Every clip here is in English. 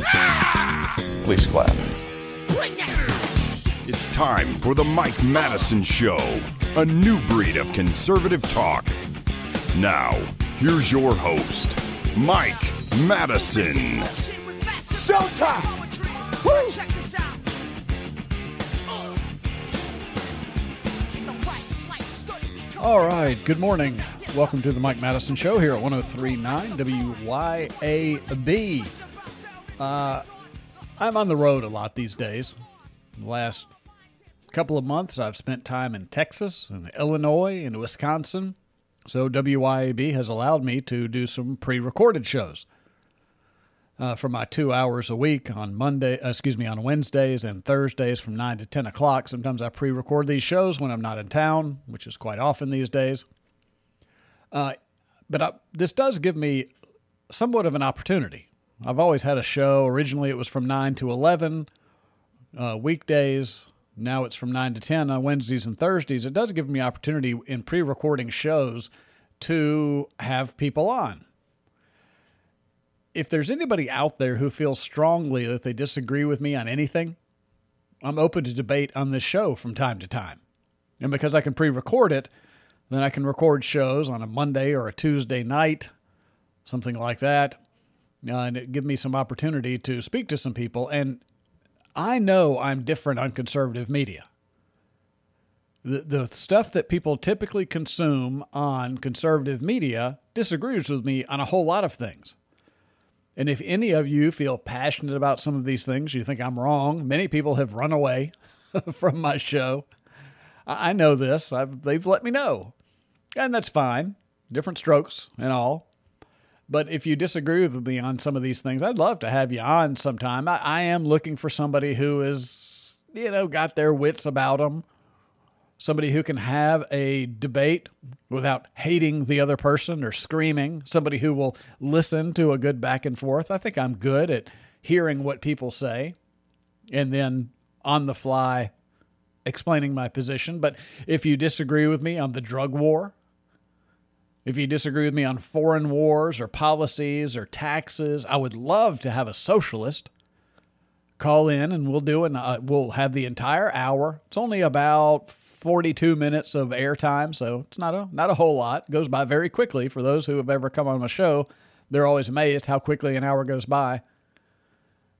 Please clap. It's time for the Mike Madison Show, a new breed of conservative talk. Now, here's your host, Mike Madison. Showtime. All right, good morning. Welcome to the Mike Madison Show here at 1039 WYAB. Uh, I'm on the road a lot these days. The last couple of months, I've spent time in Texas and Illinois and Wisconsin. So WYAB has allowed me to do some pre recorded shows uh, for my two hours a week on Monday, uh, excuse me, on Wednesdays and Thursdays from 9 to 10 o'clock. Sometimes I pre record these shows when I'm not in town, which is quite often these days. Uh, but I, this does give me somewhat of an opportunity. I've always had a show. Originally, it was from 9 to 11 uh, weekdays. Now it's from 9 to 10 on Wednesdays and Thursdays. It does give me opportunity in pre recording shows to have people on if there's anybody out there who feels strongly that they disagree with me on anything, I'm open to debate on this show from time to time. And because I can pre record it, then I can record shows on a Monday or a Tuesday night, something like that. Uh, and it give me some opportunity to speak to some people. And I know I'm different on conservative media. The, the stuff that people typically consume on conservative media disagrees with me on a whole lot of things. And if any of you feel passionate about some of these things, you think I'm wrong. Many people have run away from my show. I know this. I've, they've let me know. And that's fine. Different strokes and all. But if you disagree with me on some of these things, I'd love to have you on sometime. I, I am looking for somebody who is, you know, got their wits about them, somebody who can have a debate without hating the other person or screaming, somebody who will listen to a good back and forth. I think I'm good at hearing what people say and then on the fly explaining my position. But if you disagree with me on the drug war, if you disagree with me on foreign wars or policies or taxes, I would love to have a socialist call in and we'll do it. Uh, we'll have the entire hour. It's only about 42 minutes of airtime, so it's not a not a whole lot. It goes by very quickly for those who have ever come on my show. They're always amazed how quickly an hour goes by.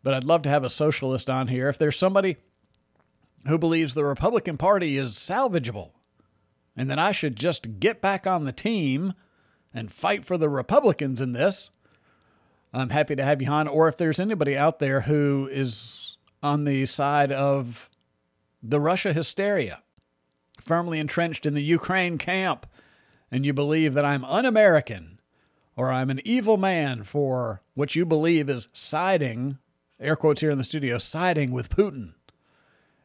But I'd love to have a socialist on here. If there's somebody who believes the Republican Party is salvageable and that I should just get back on the team and fight for the Republicans in this, I'm happy to have you on. Or if there's anybody out there who is on the side of the Russia hysteria firmly entrenched in the Ukraine camp and you believe that I'm un American or I'm an evil man for what you believe is siding, air quotes here in the studio, siding with Putin.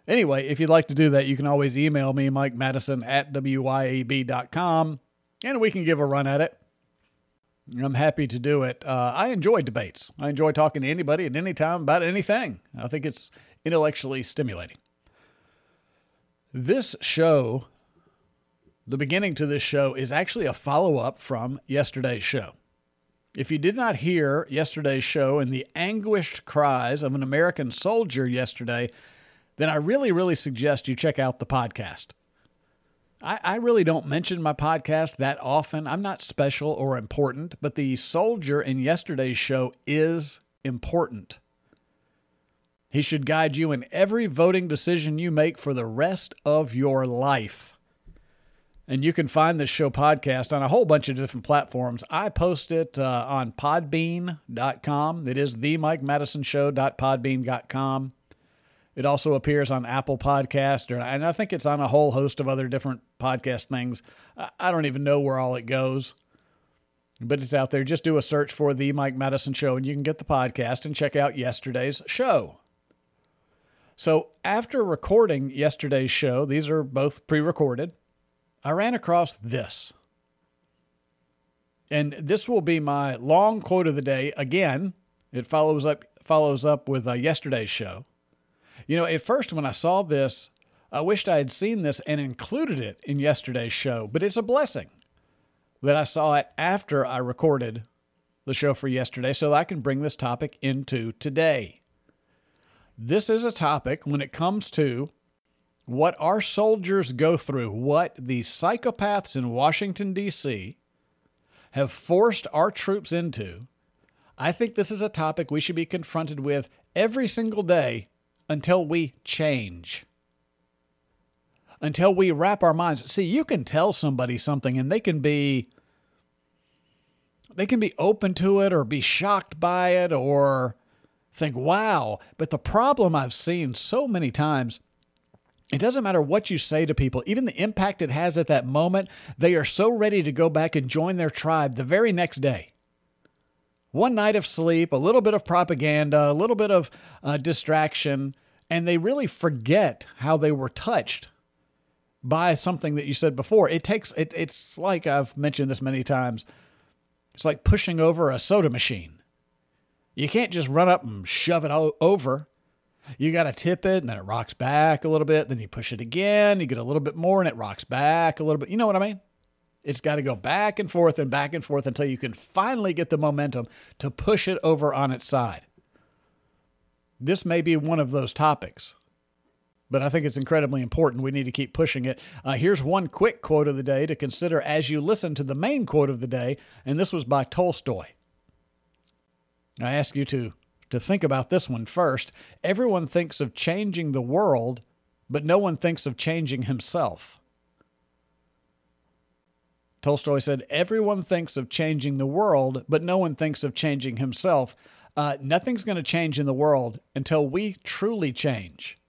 Anyway, if you'd like to do that, you can always email me, Mike Madison at WYAB.com, and we can give a run at it. I'm happy to do it. Uh, I enjoy debates. I enjoy talking to anybody at any time about anything. I think it's intellectually stimulating. This show, the beginning to this show, is actually a follow up from yesterday's show. If you did not hear yesterday's show and the anguished cries of an American soldier yesterday, then I really, really suggest you check out the podcast. I, I, really don't mention my podcast that often. I'm not special or important, but the soldier in yesterday's show is important. He should guide you in every voting decision you make for the rest of your life. And you can find this show podcast on a whole bunch of different platforms. I post it uh, on podbean.com. It is the Mike Madison. It also appears on Apple Podcast, and I think it's on a whole host of other different podcast things. I don't even know where all it goes. but it's out there. Just do a search for The Mike Madison Show and you can get the podcast and check out yesterday's show. So, after recording yesterday's show, these are both pre recorded, I ran across this. And this will be my long quote of the day. Again, it follows up follows up with uh, yesterday's show. You know, at first when I saw this, I wished I had seen this and included it in yesterday's show, but it's a blessing that I saw it after I recorded the show for yesterday so I can bring this topic into today. This is a topic when it comes to what our soldiers go through, what the psychopaths in Washington, D.C. have forced our troops into. I think this is a topic we should be confronted with every single day until we change. Until we wrap our minds. See, you can tell somebody something and they can be they can be open to it or be shocked by it or think, wow. But the problem I've seen so many times, it doesn't matter what you say to people, even the impact it has at that moment, they are so ready to go back and join their tribe the very next day. One night of sleep, a little bit of propaganda, a little bit of uh, distraction, and they really forget how they were touched by something that you said before. It takes, it, it's like I've mentioned this many times, it's like pushing over a soda machine. You can't just run up and shove it over. You got to tip it and then it rocks back a little bit. Then you push it again. You get a little bit more and it rocks back a little bit. You know what I mean? It's got to go back and forth and back and forth until you can finally get the momentum to push it over on its side. This may be one of those topics, but I think it's incredibly important. We need to keep pushing it. Uh, here's one quick quote of the day to consider as you listen to the main quote of the day, and this was by Tolstoy. I ask you to to think about this one first. Everyone thinks of changing the world, but no one thinks of changing himself. Tolstoy said, Everyone thinks of changing the world, but no one thinks of changing himself. Uh, nothing's going to change in the world until we truly change,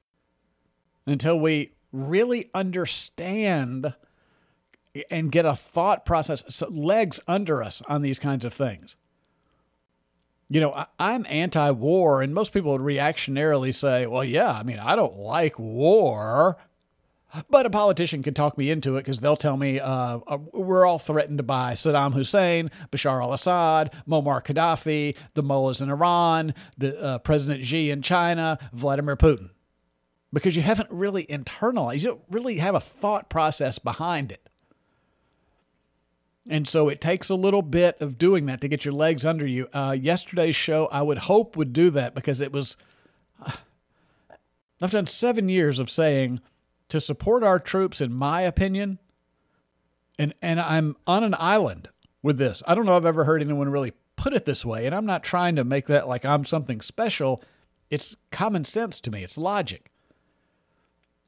until we really understand and get a thought process, legs under us on these kinds of things. You know, I, am anti war, and most people would reactionarily say, well, yeah, I mean, I don't like war. But a politician can talk me into it because they'll tell me uh, uh, we're all threatened by Saddam Hussein, Bashar al Assad, Muammar Gaddafi, the mullahs in Iran, the uh, President Xi in China, Vladimir Putin. Because you haven't really internalized, you don't really have a thought process behind it. And so it takes a little bit of doing that to get your legs under you. Uh, yesterday's show, I would hope, would do that because it was. Uh, I've done seven years of saying to support our troops, in my opinion, and, and I'm on an island with this. I don't know if I've ever heard anyone really put it this way, and I'm not trying to make that like I'm something special. It's common sense to me, it's logic.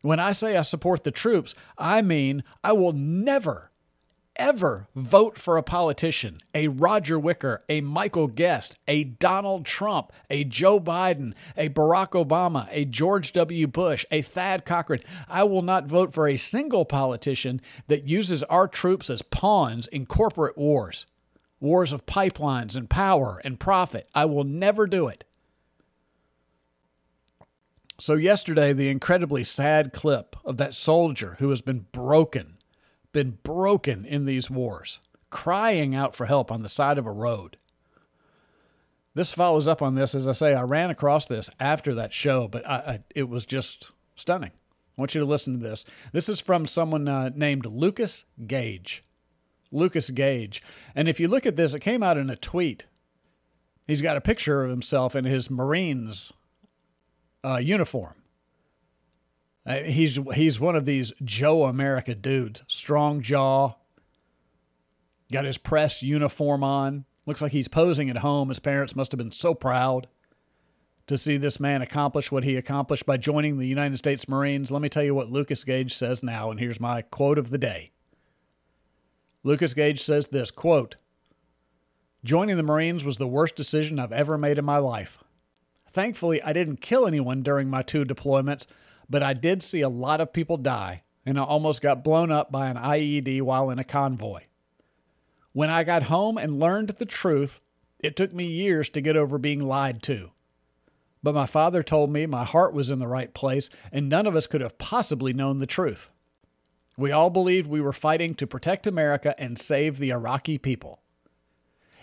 When I say I support the troops, I mean I will never ever vote for a politician, a Roger Wicker, a Michael Guest, a Donald Trump, a Joe Biden, a Barack Obama, a George W. Bush, a Thad Cochran, I will not vote for a single politician that uses our troops as pawns in corporate wars, wars of pipelines and power and profit. I will never do it. So, yesterday, the incredibly sad clip of that soldier who has been broken been broken in these wars, crying out for help on the side of a road. This follows up on this. As I say, I ran across this after that show, but I, I, it was just stunning. I want you to listen to this. This is from someone uh, named Lucas Gage. Lucas Gage. And if you look at this, it came out in a tweet. He's got a picture of himself in his Marines uh, uniform. Uh, he's he's one of these Joe America dudes, strong jaw, got his press uniform on. Looks like he's posing at home. His parents must have been so proud to see this man accomplish what he accomplished by joining the United States Marines. Let me tell you what Lucas Gage says now, and here's my quote of the day. Lucas Gage says this quote, Joining the Marines was the worst decision I've ever made in my life. Thankfully, I didn't kill anyone during my two deployments, but I did see a lot of people die, and I almost got blown up by an IED while in a convoy. When I got home and learned the truth, it took me years to get over being lied to. But my father told me my heart was in the right place, and none of us could have possibly known the truth. We all believed we were fighting to protect America and save the Iraqi people.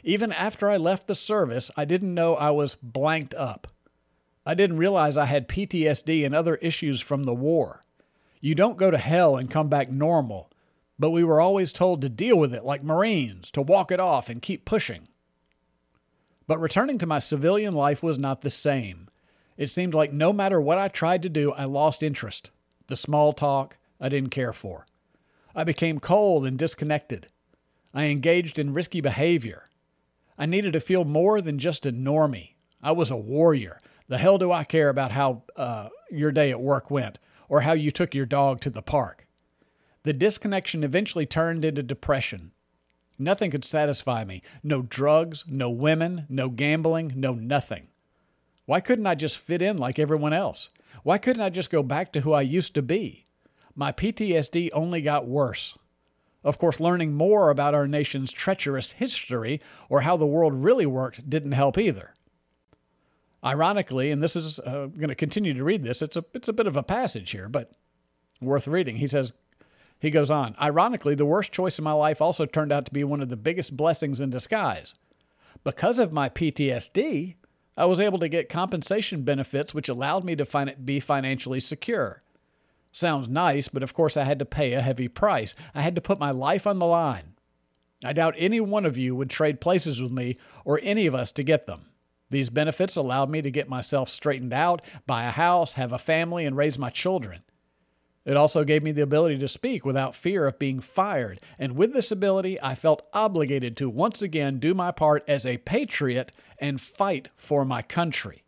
Even after I left the service, I didn't know I was blanked up. I didn't realize I had PTSD and other issues from the war. You don't go to hell and come back normal, but we were always told to deal with it like Marines, to walk it off and keep pushing. But returning to my civilian life was not the same. It seemed like no matter what I tried to do, I lost interest. The small talk I didn't care for. I became cold and disconnected. I engaged in risky behavior. I needed to feel more than just a normie. I was a warrior. The hell do I care about how uh, your day at work went or how you took your dog to the park? The disconnection eventually turned into depression. Nothing could satisfy me. No drugs, no women, no gambling, no nothing. Why couldn't I just fit in like everyone else? Why couldn't I just go back to who I used to be? My PTSD only got worse. Of course, learning more about our nation's treacherous history or how the world really worked didn't help either. Ironically, and this is uh, going to continue to read this, it's a, it's a bit of a passage here, but worth reading. He says, he goes on, ironically, the worst choice in my life also turned out to be one of the biggest blessings in disguise. Because of my PTSD, I was able to get compensation benefits which allowed me to fin- be financially secure. Sounds nice, but of course I had to pay a heavy price. I had to put my life on the line. I doubt any one of you would trade places with me or any of us to get them. These benefits allowed me to get myself straightened out, buy a house, have a family, and raise my children. It also gave me the ability to speak without fear of being fired, and with this ability, I felt obligated to once again do my part as a patriot and fight for my country.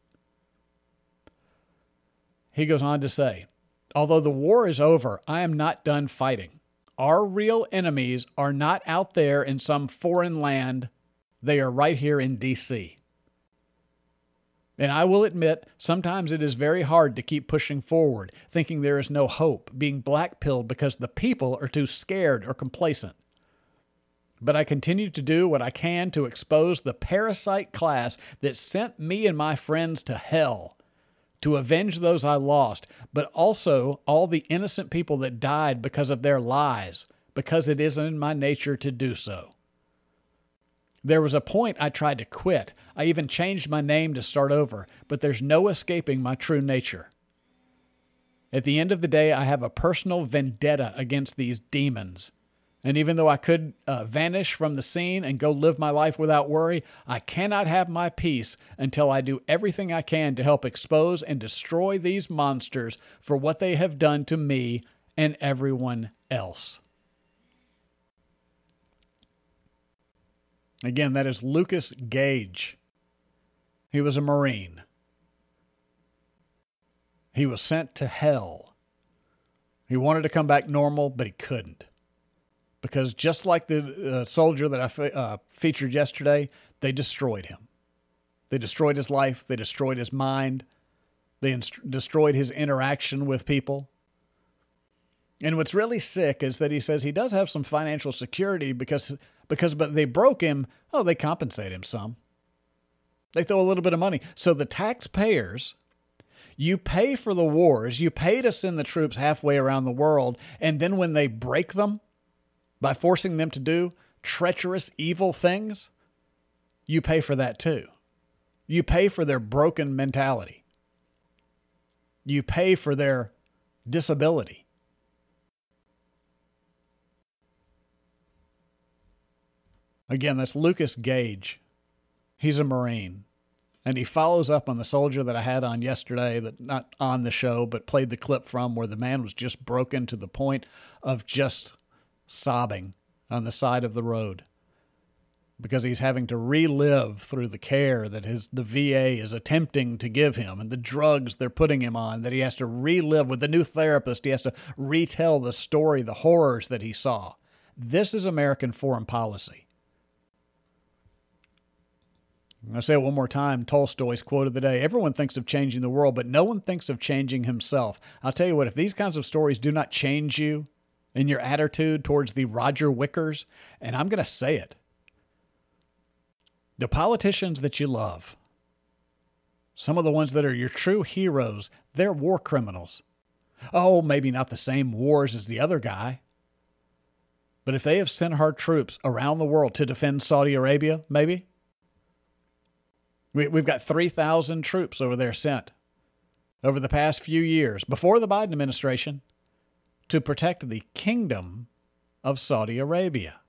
He goes on to say, Although the war is over, I am not done fighting. Our real enemies are not out there in some foreign land, they are right here in D.C. And I will admit, sometimes it is very hard to keep pushing forward, thinking there is no hope, being blackpilled because the people are too scared or complacent. But I continue to do what I can to expose the parasite class that sent me and my friends to hell, to avenge those I lost, but also all the innocent people that died because of their lies, because it isn't in my nature to do so. There was a point I tried to quit. I even changed my name to start over, but there's no escaping my true nature. At the end of the day, I have a personal vendetta against these demons. And even though I could uh, vanish from the scene and go live my life without worry, I cannot have my peace until I do everything I can to help expose and destroy these monsters for what they have done to me and everyone else. Again, that is Lucas Gage. He was a Marine. He was sent to hell. He wanted to come back normal, but he couldn't. Because just like the uh, soldier that I fe- uh, featured yesterday, they destroyed him. They destroyed his life, they destroyed his mind, they inst- destroyed his interaction with people. And what's really sick is that he says he does have some financial security because because but they broke him. Oh, they compensate him some. They throw a little bit of money. So the taxpayers, you pay for the wars, you pay to send the troops halfway around the world, and then when they break them by forcing them to do treacherous, evil things, you pay for that too. You pay for their broken mentality. You pay for their disability. Again, that's Lucas Gage. He's a Marine. And he follows up on the soldier that I had on yesterday, that not on the show, but played the clip from where the man was just broken to the point of just sobbing on the side of the road because he's having to relive through the care that his the VA is attempting to give him and the drugs they're putting him on that he has to relive with the new therapist he has to retell the story the horrors that he saw this is American foreign policy I say it one more time Tolstoy's quote of the day Everyone thinks of changing the world, but no one thinks of changing himself. I'll tell you what, if these kinds of stories do not change you in your attitude towards the Roger Wickers, and I'm going to say it, The politicians that you love, some of the ones that are your true heroes, they're war criminals. Oh, maybe not the same wars as the other guy. But if they have sent our troops around the world to defend Saudi Arabia, maybe, we, we've got 3,000 troops over there sent over the past few years, before the Biden administration, to protect the kingdom of Saudi Arabia.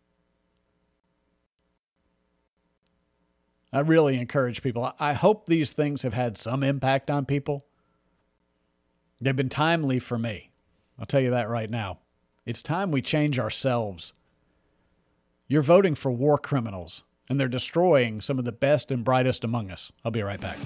I really encourage people. I hope these things have had some impact on people. They've been timely for me. I'll tell you that right now. It's time we change ourselves. You're voting for war criminals, and they're destroying some of the best and brightest among us. I'll be right back.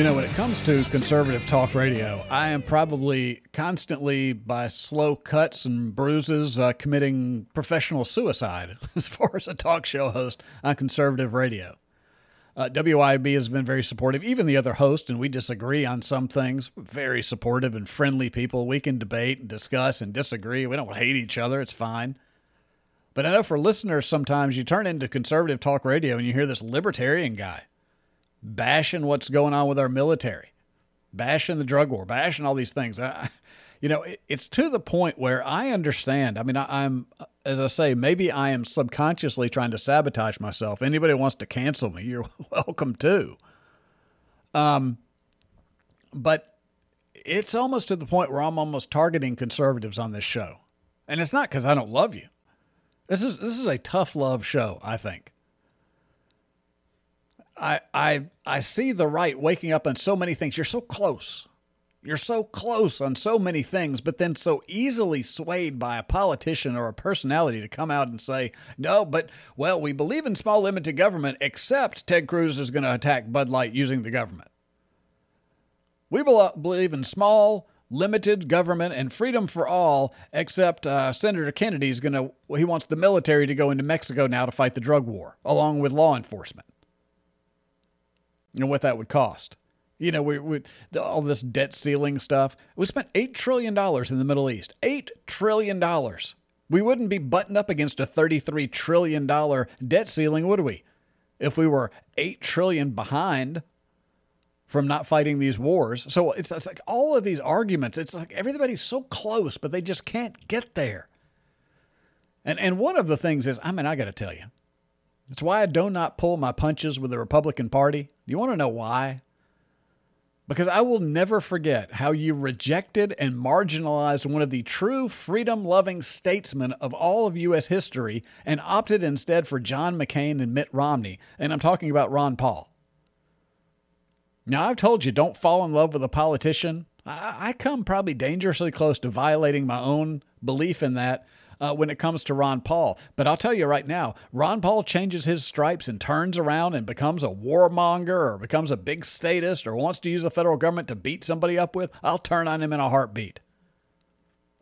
You. Know, when it comes to conservative talk radio, I am probably constantly, by slow cuts and bruises, uh, committing professional suicide as far as a talk show host on conservative radio. Uh, WYAB has been very supportive, even the other host, and we disagree on some things. Very supportive and friendly people. We can debate and discuss and disagree. We don't hate each other. It's fine. But I know for listeners, sometimes you turn into conservative talk radio and you hear this libertarian guy bashing what's going on with our military, bashing the drug war, bashing all these things. I, you know, it, it's to the point where I understand. I mean, I, I'm, as I say, maybe I am subconsciously trying to sabotage myself. Anybody wants to cancel me, you're welcome to. Um, but it's almost to the point where I'm almost targeting conservatives on this show, and it's not because I don't love you. This is this is a tough love show, I think. I I I see the right waking up on so many things. You're so close. You're so close on so many things, but then so easily swayed by a politician or a personality to come out and say, no, but, well, we believe in small limited government, except Ted Cruz is going to attack Bud Light using the government. We bel- believe in small, limited government and freedom for all, except uh, Senator Kennedy's going to, he wants the military to go into Mexico now to fight the drug war, along with law enforcement. You know what that would cost. You know, we, we all this debt ceiling stuff. We spent eight trillion dollars in the Middle East. Eight trillion dollars. We wouldn't be buttoned up against a thirty-three trillion dollar debt ceiling, would we? If we were eight trillion behind from not fighting these wars. So it's, it's like all of these arguments. It's like everybody's so close, but they just can't get there. And and one of the things is, I mean, I got to tell you, it's why I do not pull my punches with the Republican Party. You want to know why? Because I will never forget how you rejected and marginalized one of the true freedom loving statesmen of all of U.S. history and opted instead for John McCain and Mitt Romney. And I'm talking about Ron Paul. Now, I've told you, don't fall in love with a politician. I, I come probably dangerously close to violating my own belief in that uh, when it comes to Ron Paul. But I'll tell you right now, Ron Paul changes his stripes and turns around and becomes a warmonger or becomes a big statist or wants to use the federal government to beat somebody up with. I'll turn on him in a heartbeat.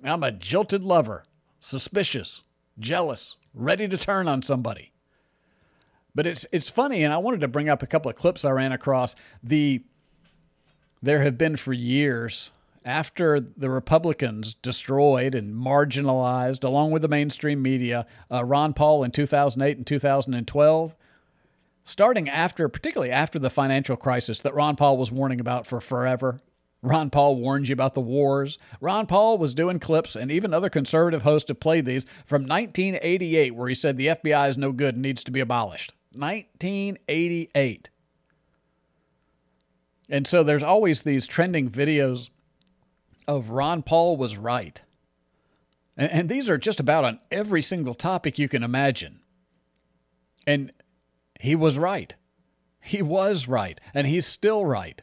I'm a jilted lover, suspicious, jealous, ready to turn on somebody. But it's it's funny, and I wanted to bring up a couple of clips I ran across. The there have been for years after the Republicans destroyed and marginalized, along with the mainstream media, uh, Ron Paul in 2008 and 2012, starting after, particularly after the financial crisis that Ron Paul was warning about for forever. Ron Paul warned you about the wars. Ron Paul was doing clips, and even other conservative hosts have played these from 1988, where he said the FBI is no good and needs to be abolished. 1988. And so there's always these trending videos of Ron Paul was right. And, and, these are just about on every single topic you can imagine. And he was right. He was right. And he's still right.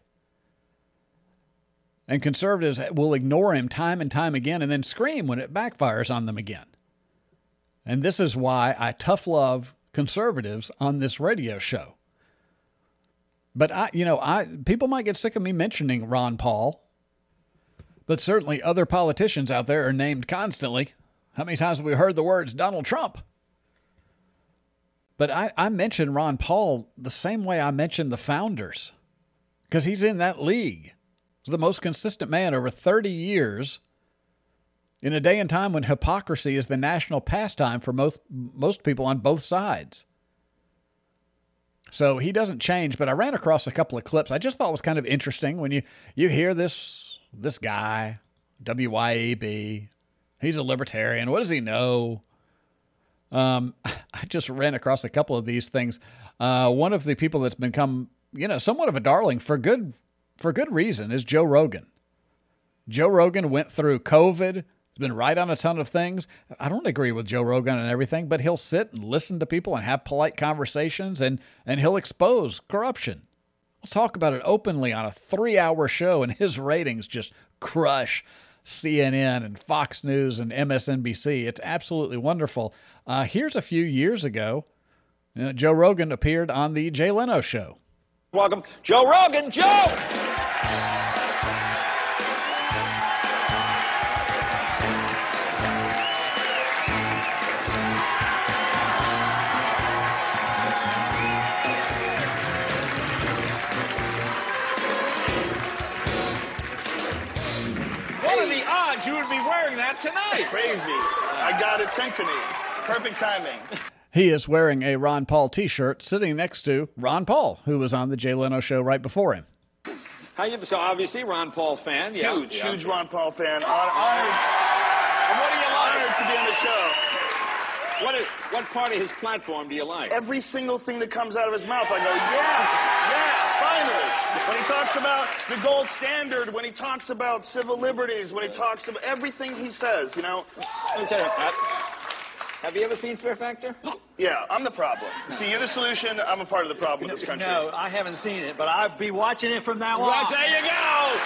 And conservatives will ignore him time and time again and then scream when it backfires on them again. And this is why I tough love conservatives on this radio show. But I, you know, I people might get sick of me mentioning Ron Paul, but certainly other politicians out there are named constantly. How many times have we heard the words Donald Trump? But I, I mention Ron Paul the same way I mention the founders because he's in that league. He's the most consistent man over 30 years in a day and time when hypocrisy is the national pastime for most, most people on both sides. So he doesn't change, but I ran across a couple of clips I just thought was kind of interesting when you, you hear this this guy, WYAB, he's a libertarian. What does he know? Um, I just ran across a couple of these things. Uh, one of the people that's become, you know, somewhat of a darling for good for good reason is Joe Rogan. Joe Rogan went through COVID. He's been right on a ton of things. I don't agree with Joe Rogan and everything, but he'll sit and listen to people and have polite conversations and and he'll expose corruption. Talk about it openly on a three hour show, and his ratings just crush CNN and Fox News and MSNBC. It's absolutely wonderful. Uh, here's a few years ago uh, Joe Rogan appeared on the Jay Leno show. Welcome, Joe Rogan. Joe! Tonight? Crazy. I got it sent to me. Perfect timing. He is wearing a Ron Paul t shirt sitting next to Ron Paul, who was on the Jay Leno show right before him. How you, so obviously Ron Paul fan, yeah. Huge, yeah. huge Ron Paul fan. Hon- Honored, And what do you like? honored to be on the show. What, is, what part of his platform do you like? Every single thing that comes out of his mouth, I go, yeah, yeah, finally. When he talks about the gold standard, when he talks about civil liberties, when he talks about everything he says, you know, Let me tell you, uh, have you ever seen Fear Factor? yeah, I'm the problem. See, you're the solution. I'm a part of the problem with this country. No, I haven't seen it, but I'll be watching it from now Right, on. there you go.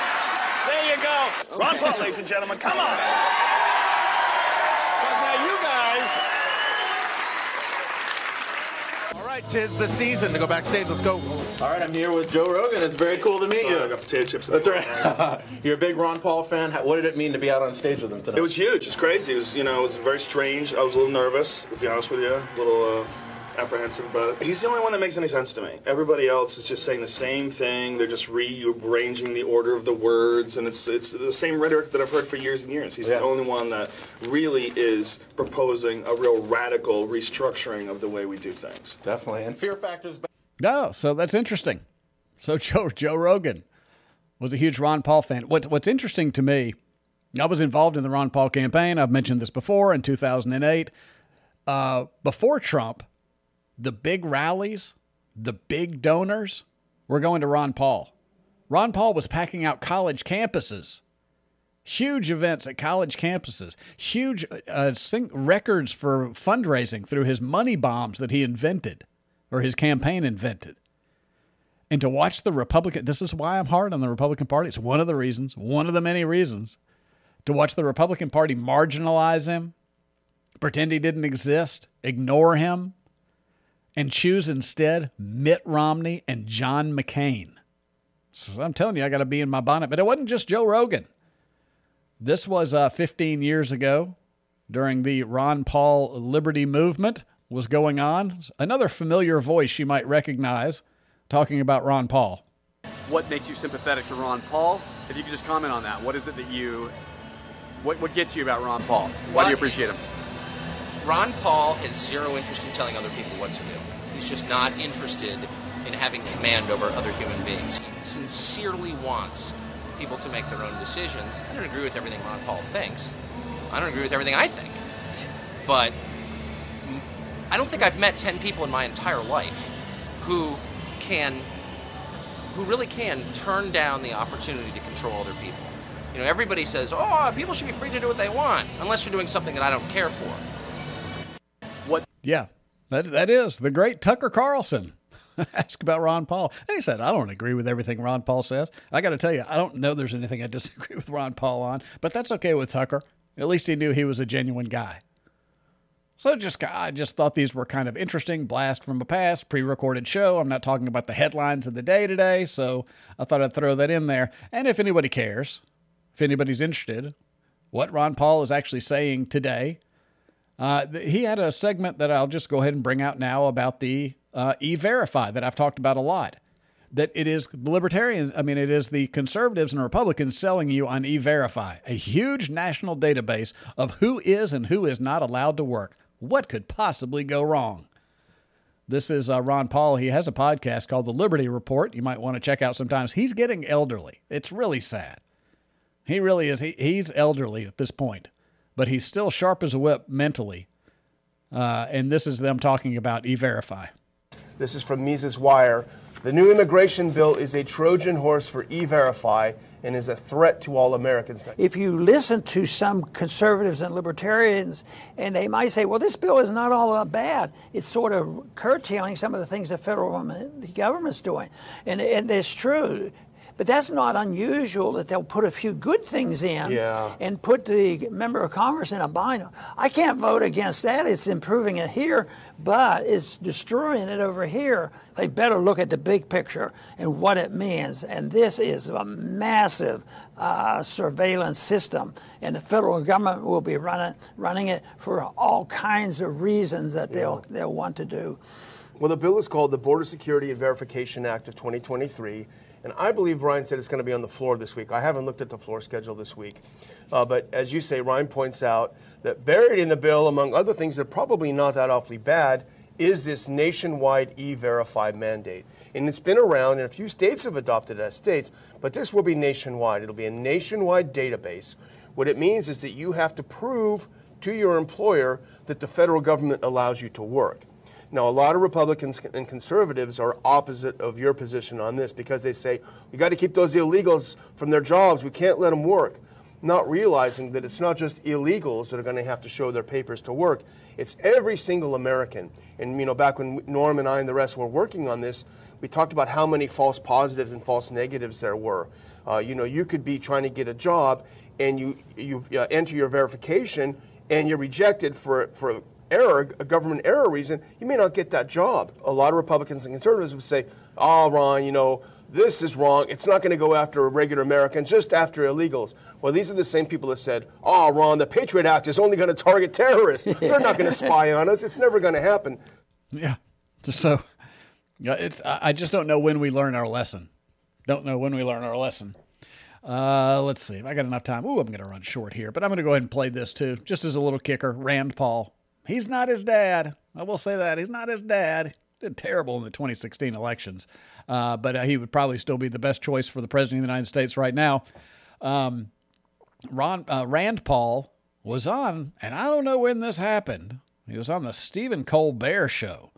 There you go. Ron Paul, ladies and gentlemen, come on. But now you guys, All right, tis the season to go backstage. Let's go. All right, I'm here with Joe Rogan. It's very cool to meet you. I got potato chips. That's right. You're a big Ron Paul fan. How- What did it mean to be out on stage with him tonight? It was huge. It's crazy. It was, you know, it was very strange. I was a little nervous, to be honest with you. A little uh, apprehensive about it. He's the only one that makes any sense to me. Everybody else is just saying the same thing. They're just rearranging the order of the words, and it's it's the same rhetoric that I've heard for years and years. He's Yeah. the only one that really is proposing a real radical restructuring of the way we do things. Definitely. And Fear Factor's back. Oh, so that's interesting. So Joe Joe Rogan was a huge Ron Paul fan. What's what's interesting to me, I was involved in the Ron Paul campaign. I've mentioned this before in 2008. Uh, before Trump, the big rallies, the big donors were going to Ron Paul. Ron Paul was packing out college campuses, huge events at college campuses, huge uh, sing- records for fundraising through his money bombs that he invented or his campaign invented. And to watch the Republican, this is why I'm hard on the Republican Party. It's one of the reasons, one of the many reasons, to watch the Republican Party marginalize him, pretend he didn't exist, ignore him, and choose instead Mitt Romney and John McCain. So I'm telling you, I got to be in my bonnet. But it wasn't just Joe Rogan. This was uh, 15 years ago during the Ron Paul Liberty Movement was going on. Another familiar voice you might recognize talking about Ron Paul. What makes you sympathetic to Ron Paul? If you could just comment on that, what is it that you, what, what gets you about Ron Paul? Why do you appreciate him? Ron Paul has zero interest in telling other people what to do. He's just not interested in having command over other human beings. He sincerely wants people to make their own decisions. I don't agree with everything Ron Paul thinks. I don't agree with everything I think. But I don't think I've met 10 people in my entire life who can who really can turn down the opportunity to control other people. You know, everybody says, "Oh, people should be free to do what they want unless you're doing something that I don't care for." Yeah, that, that is the great Tucker Carlson. Ask about Ron Paul. And he said, I don't agree with everything Ron Paul says. I got to tell you, I don't know there's anything I disagree with Ron Paul on, but that's okay with Tucker. At least he knew he was a genuine guy. So just I just thought these were kind of interesting, blast from the past, pre-recorded show. I'm not talking about the headlines of the day today, so I thought I'd throw that in there. And if anybody cares, if anybody's interested, what Ron Paul is actually saying today, uh, he had a segment that I'll just go ahead and bring out now about the uh, e-verify that I've talked about a lot. That it is the libertarians, I mean, it is the conservatives and Republicans selling you on e-verify, a huge national database of who is and who is not allowed to work. What could possibly go wrong? This is uh, Ron Paul. He has a podcast called The Liberty Report. You might want to check out sometimes. He's getting elderly. It's really sad. He really is. He, he's elderly at this point, but he's still sharp as a whip mentally. Uh, and this is them talking about e verify. This is from Mises Wire. The new immigration bill is a Trojan horse for e verify and is a threat to all Americans. If you listen to some conservatives and libertarians, and they might say, well, this bill is not all that bad. It's sort of curtailing some of the things the federal government, the government's doing. And, and it's true. But that's not unusual that they'll put a few good things in yeah. and put the member of Congress in a bind. I can't vote against that. It's improving it here, but it's destroying it over here. They better look at the big picture and what it means. And this is a massive uh, surveillance system, and the federal government will be running running it for all kinds of reasons that they'll they'll want to do. Well, the bill is called the Border Security and Verification Act of 2023. And I believe Ryan said it's going to be on the floor this week. I haven't looked at the floor schedule this week. Uh, but as you say, Ryan points out that buried in the bill, among other things that are probably not that awfully bad, is this nationwide e verify mandate. And it's been around, and a few states have adopted it as states, but this will be nationwide. It'll be a nationwide database. What it means is that you have to prove to your employer that the federal government allows you to work. Now, a lot of Republicans and conservatives are opposite of your position on this because they say we got to keep those illegals from their jobs. We can't let them work. Not realizing that it's not just illegals that are going to have to show their papers to work. It's every single American. And you know, back when Norm and I and the rest were working on this, we talked about how many false positives and false negatives there were. Uh, you know, you could be trying to get a job and you you uh, enter your verification and you're rejected for for error, a government error reason, you may not get that job. A lot of Republicans and conservatives would say, oh, Ron, you know, this is wrong. It's not going to go after regular Americans, just after illegals. Well, these are the same people that said, oh, Ron, the Patriot Act is only going to target terrorists. They're not going to spy on us. It's never going to happen. Yeah. So yeah, it's, I just don't know when we learn our lesson. Don't know when we learn our lesson. Uh, let's see if I got enough time. Ooh, I'm going to run short here, but I'm going to go ahead and play this too, just as a little kicker. Rand Paul. He's not his dad. I will say that. He's not his dad. Did terrible in the 2016 elections, uh, but uh, he would probably still be the best choice for the president of the United States right now. Um, Ron uh, Rand Paul was on, and I don't know when this happened. He was on the Stephen Colbert show.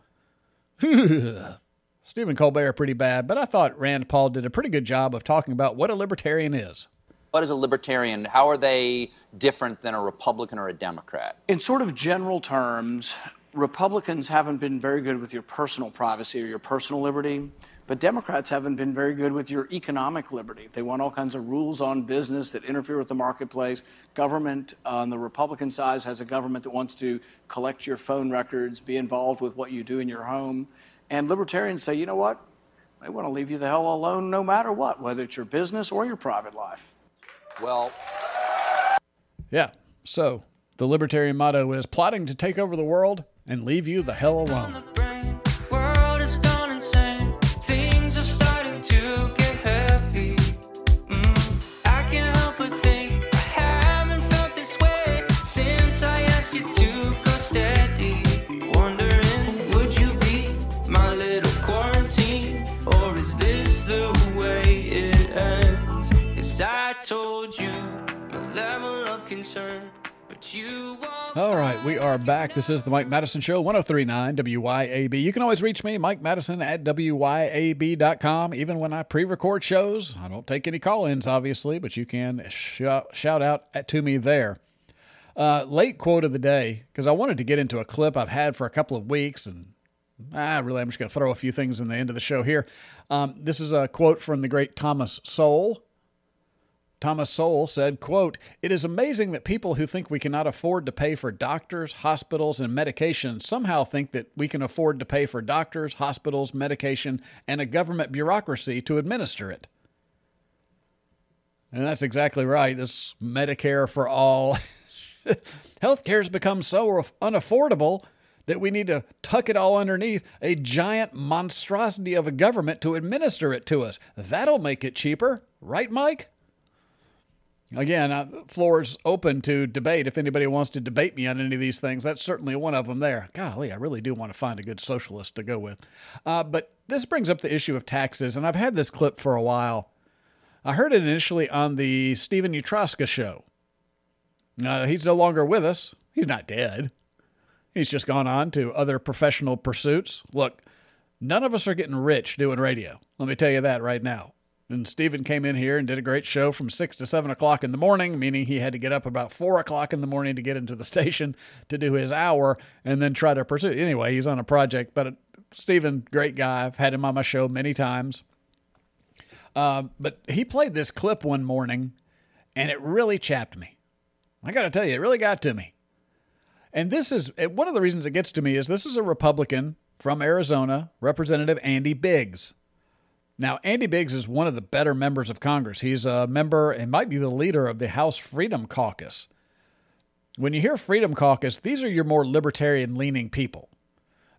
Stephen Colbert pretty bad, but I thought Rand Paul did a pretty good job of talking about what a libertarian is. What is a libertarian? How are they different than a Republican or a Democrat? In sort of general terms, Republicans haven't been very good with your personal privacy or your personal liberty, but Democrats haven't been very good with your economic liberty. They want all kinds of rules on business that interfere with the marketplace. Government on the Republican side has a government that wants to collect your phone records, be involved with what you do in your home. And libertarians say, you know what? They want to leave you the hell alone no matter what, whether it's your business or your private life. Well, yeah. So the libertarian motto is plotting to take over the world and leave you the hell alone. All right, we are back. This is the Mike Madison Show, 1039 WYAB. You can always reach me, Mike Madison at WYAB.com. Even when I pre record shows, I don't take any call ins, obviously, but you can shout, shout out to me there. Uh, late quote of the day, because I wanted to get into a clip I've had for a couple of weeks, and ah, really, I'm just going to throw a few things in the end of the show here. Um, this is a quote from the great Thomas Sowell. Thomas Sowell said, quote, It is amazing that people who think we cannot afford to pay for doctors, hospitals, and medication somehow think that we can afford to pay for doctors, hospitals, medication, and a government bureaucracy to administer it. And that's exactly right. This Medicare for all. Healthcare has become so unaffordable that we need to tuck it all underneath a giant monstrosity of a government to administer it to us. That'll make it cheaper, right, Mike? Again, uh, floor's open to debate. If anybody wants to debate me on any of these things, that's certainly one of them there. Golly, I really do want to find a good socialist to go with. Uh, but this brings up the issue of taxes, and I've had this clip for a while. I heard it initially on the Stephen Utroska show. Uh, he's no longer with us. He's not dead. He's just gone on to other professional pursuits. Look, none of us are getting rich doing radio. Let me tell you that right now. And Stephen came in here and did a great show from 6 to 7 o'clock in the morning, meaning he had to get up about 4 o'clock in the morning to get into the station to do his hour and then try to pursue. Anyway, he's on a project, but Stephen, great guy. I've had him on my show many times. Uh, but he played this clip one morning and it really chapped me. I got to tell you, it really got to me. And this is one of the reasons it gets to me is this is a Republican from Arizona, Representative Andy Biggs. Now, Andy Biggs is one of the better members of Congress. He's a member and might be the leader of the House Freedom Caucus. When you hear Freedom Caucus, these are your more libertarian leaning people.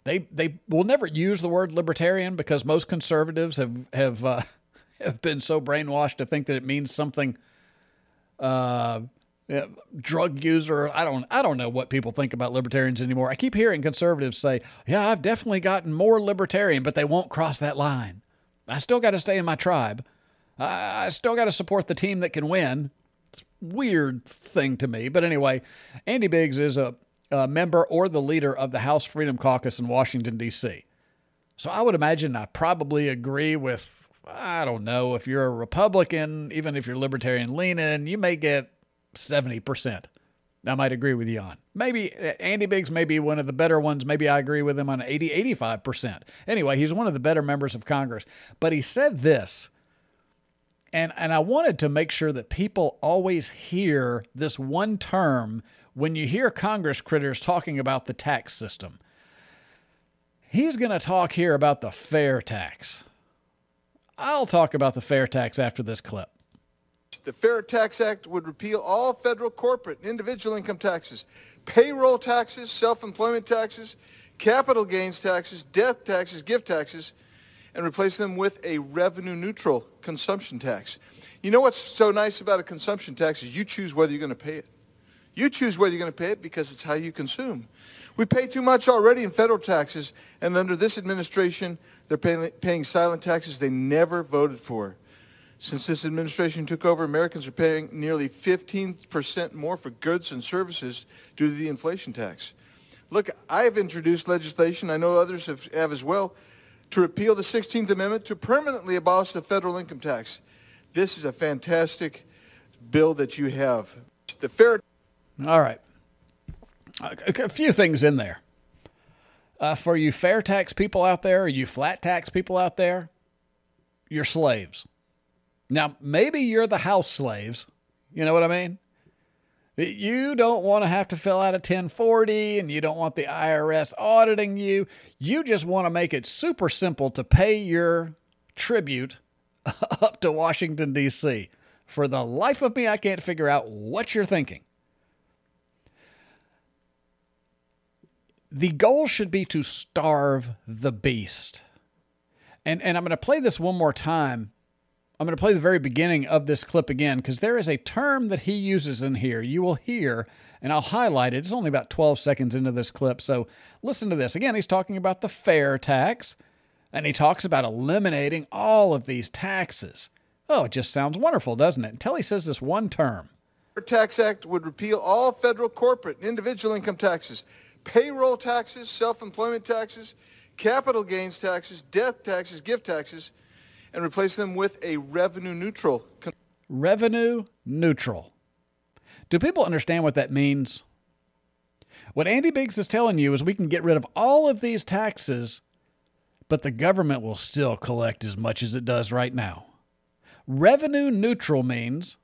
They they will never use the word libertarian because most conservatives have have uh, have been so brainwashed to think that it means something uh, drug user. I don't I don't know what people think about libertarians anymore. I keep hearing conservatives say, "Yeah, I've definitely gotten more libertarian, but they won't cross that line. I still got to stay in my tribe. I, still got to support the team that can win." It's weird thing to me, but anyway, Andy Biggs is a, a member or the leader of the House Freedom Caucus in Washington D.C. So I would imagine I probably agree with I don't know if you're a Republican, even if you're libertarian leaning, you may get 70%. I might agree with you on. Maybe uh, Andy Biggs may be one of the better ones. Maybe I agree with him on 80, 85%. Anyway, he's one of the better members of Congress. But he said this, and, and I wanted to make sure that people always hear this one term when you hear Congress critters talking about the tax system. He's going to talk here about the fair tax. I'll talk about the fair tax after this clip. The Fair Tax Act would repeal all federal corporate and individual income taxes, payroll taxes, self-employment taxes, capital gains taxes, death taxes, gift taxes, and replace them with a revenue neutral consumption tax. You know what's so nice about a consumption tax is you choose whether you're going to pay it. You choose whether you're going to pay it because it's how you consume. We pay too much already in federal taxes, and under this administration, they're paying, paying silent taxes they never voted for. Since this administration took over, Americans are paying nearly 15% more for goods and services due to the inflation tax. Look, I have introduced legislation, I know others have, have as well, to repeal the 16th Amendment to permanently abolish the federal income tax. This is a fantastic bill that you have. The fair. All right. A, a few things in there. Uh, for you fair tax people out there, you flat tax people out there, you're slaves. Now, maybe you're the house slaves. You know what I mean? You don't want to have to fill out a 1040 and you don't want the IRS auditing you. You just want to make it super simple to pay your tribute up to Washington, D.C. For the life of me, I can't figure out what you're thinking. The goal should be to starve the beast. And, and I'm going to play this one more time I'm going to play the very beginning of this clip again because there is a term that he uses in here. You will hear, and I'll highlight it. It's only about 12 seconds into this clip. So listen to this. Again, he's talking about the fair tax, and he talks about eliminating all of these taxes. Oh, it just sounds wonderful, doesn't it? Until he says this one term. The Tax Act would repeal all federal corporate and individual income taxes, payroll taxes, self employment taxes, capital gains taxes, death taxes, gift taxes and replace them with a revenue neutral. Revenue neutral. Do people understand what that means? What Andy Biggs is telling you is we can get rid of all of these taxes, but the government will still collect as much as it does right now. Revenue neutral means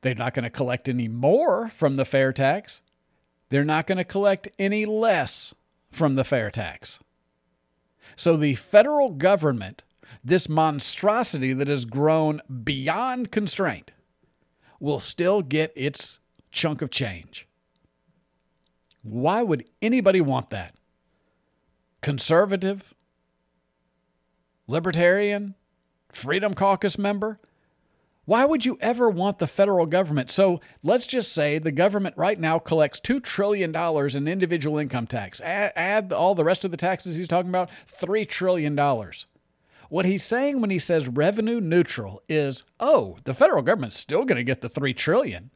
They're not going to collect any more from the fair tax. They're not going to collect any less from the fair tax. So the federal government, this monstrosity that has grown beyond constraint, will still get its chunk of change. Why would anybody want that? Conservative, libertarian, Freedom Caucus member? Why would you ever want the federal government? So let's just say the government right now collects $2 trillion in individual income tax. Add, all the rest of the taxes he's talking about, $3 trillion. What he's saying when he says revenue neutral is, oh, the federal government's still going to get the 3 trillion.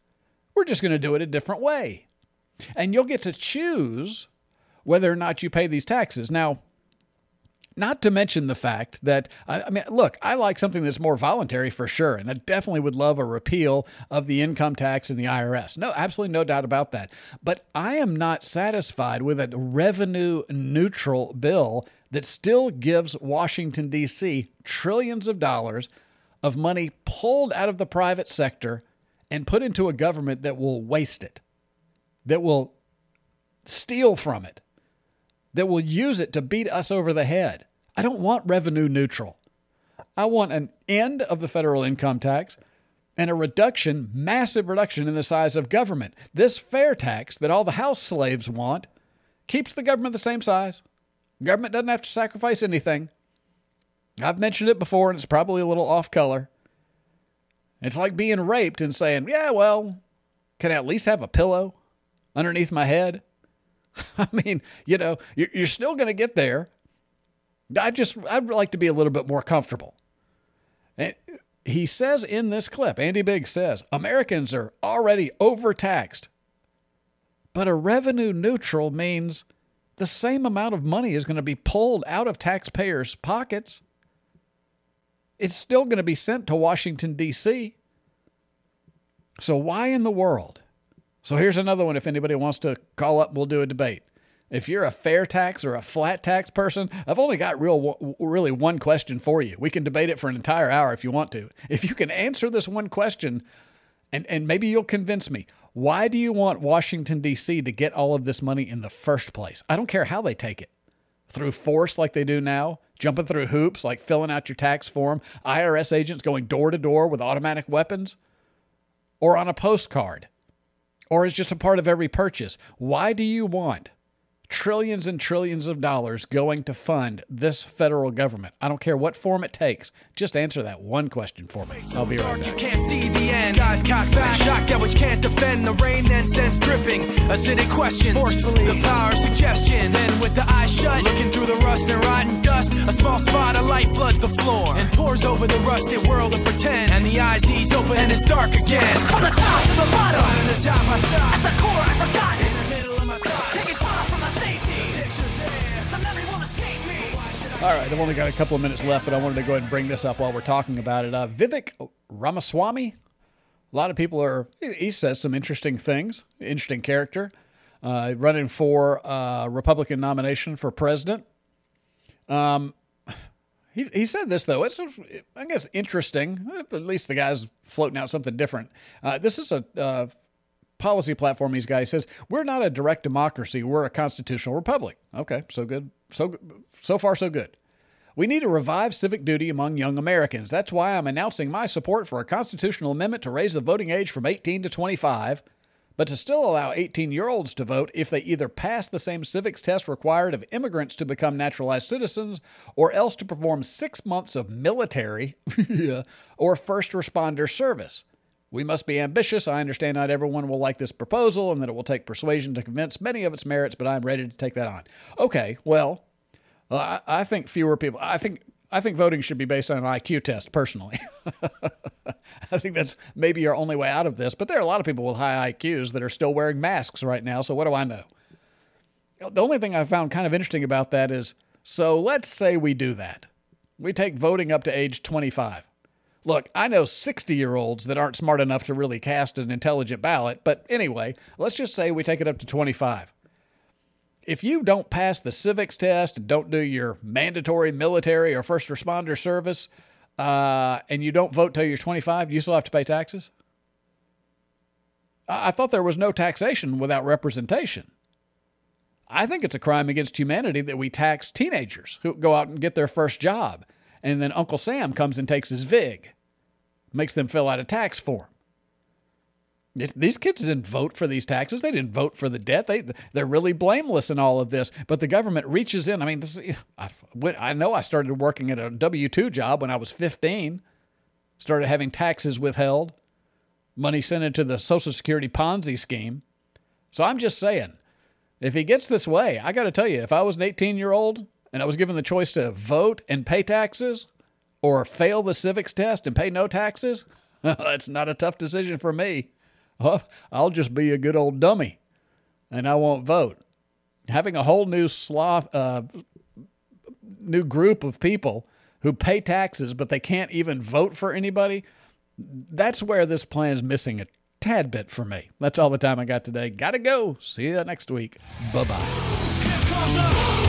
We're just going to do it a different way. And you'll get to choose whether or not you pay these taxes. Now, not to mention the fact that, I, I mean, look, I like something that's more voluntary for sure. And I definitely would love a repeal of the income tax and the IRS. No, absolutely no doubt about that. But I am not satisfied with a revenue neutral bill that still gives Washington, D.C. trillions of dollars of money pulled out of the private sector and put into a government that will waste it, that will steal from it, that will use it to beat us over the head. I don't want revenue neutral. I want an end of the federal income tax and a reduction, massive reduction in the size of government. This fair tax that all the house slaves want keeps the government the same size. Government doesn't have to sacrifice anything. I've mentioned it before, and it's probably a little off color. It's like being raped and saying, yeah, well, can I at least have a pillow underneath my head? I mean, you know, you're still going to get there. I just, I'd like to be a little bit more comfortable. And he says in this clip, Andy Biggs says, Americans are already overtaxed. But a revenue neutral means the same amount of money is going to be pulled out of taxpayers' pockets. It's still going to be sent to Washington, D.C. So, why in the world? So, here's another one if anybody wants to call up, we'll do a debate. If you're a fair tax or a flat tax person, I've only got real really one question for you. We can debate it for an entire hour if you want to. If you can answer this one question and and maybe you'll convince me. Why do you want Washington D.C. to get all of this money in the first place? I don't care how they take it. Through force like they do now, jumping through hoops like filling out your tax form, IRS agents going door to door with automatic weapons, or on a postcard, or as just a part of every purchase. Why do you want trillions and trillions of dollars going to fund this federal government. I don't care what form it takes. Just answer that one question for me. I'll be right back. You can't see the end. Skies cocked back. Shotgun which can't defend. The rain then sends dripping. Acidic questions. Forcefully. The power of suggestion. Then with the eyes shut. Looking through the rust and rotten dust. A small spot of light floods the floor. And pours over the rusted world of pretend. And the eyes ease open and it's dark again. From the top to the bottom. From the top I stop. At the core I forgot. In All right, I've only got a couple of minutes left, but I wanted to go ahead and bring this up while we're talking about it. Uh, Vivek Ramaswamy. A lot of people are. He says some interesting things. Interesting character. Uh, running for uh, Republican nomination for president. Um, he he said this though. It's I guess interesting. At least the guy's floating out something different. Uh, this is a uh, policy platform. These guys says we're not a direct democracy. We're a constitutional republic. Okay, so good. So so far so good. We need to revive civic duty among young Americans. That's why I'm announcing my support for a constitutional amendment to raise the voting age from 18 to 25, but to still allow 18 year olds to vote if they either pass the same civics test required of immigrants to become naturalized citizens or else to perform six months of military or first responder service. We must be ambitious. I understand not everyone will like this proposal and that it will take persuasion to convince many of its merits, but I'm ready to take that on. Okay, well, I think fewer people. I think I think voting should be based on an IQ test. Personally, I think that's maybe your only way out of this. But there are a lot of people with high IQs that are still wearing masks right now. So what do I know? The only thing I found kind of interesting about that is so let's say we do that. We take voting up to age 25. Look, I know 60 year olds that aren't smart enough to really cast an intelligent ballot, but anyway, let's just say we take it up to 25 if you don't pass the civics test and don't do your mandatory military or first responder service, uh, and you don't vote till you're 25, you still have to pay taxes. I I thought there was no taxation without representation. I think it's a crime against humanity that we tax teenagers who go out and get their first job, and then Uncle Sam comes and takes his VIG, makes them fill out a tax form. These kids didn't vote for these taxes. They didn't vote for the debt. They they're really blameless in all of this. But the government reaches in. I mean, this I, I know I started working at a W two job when I was 15. Started having taxes withheld, money sent into the Social Security Ponzi scheme. So I'm just saying, if he gets this way, I got to tell you, if I was an 18 year old and I was given the choice to vote and pay taxes, or fail the civics test and pay no taxes, that's not a tough decision for me. Well, I'll just be a good old dummy and I won't vote. Having a whole new sloth, uh, new group of people who pay taxes but they can't even vote for anybody, that's where this plan is missing a tad bit for me. That's all the time I got today. Gotta go. See you next week. Bye bye.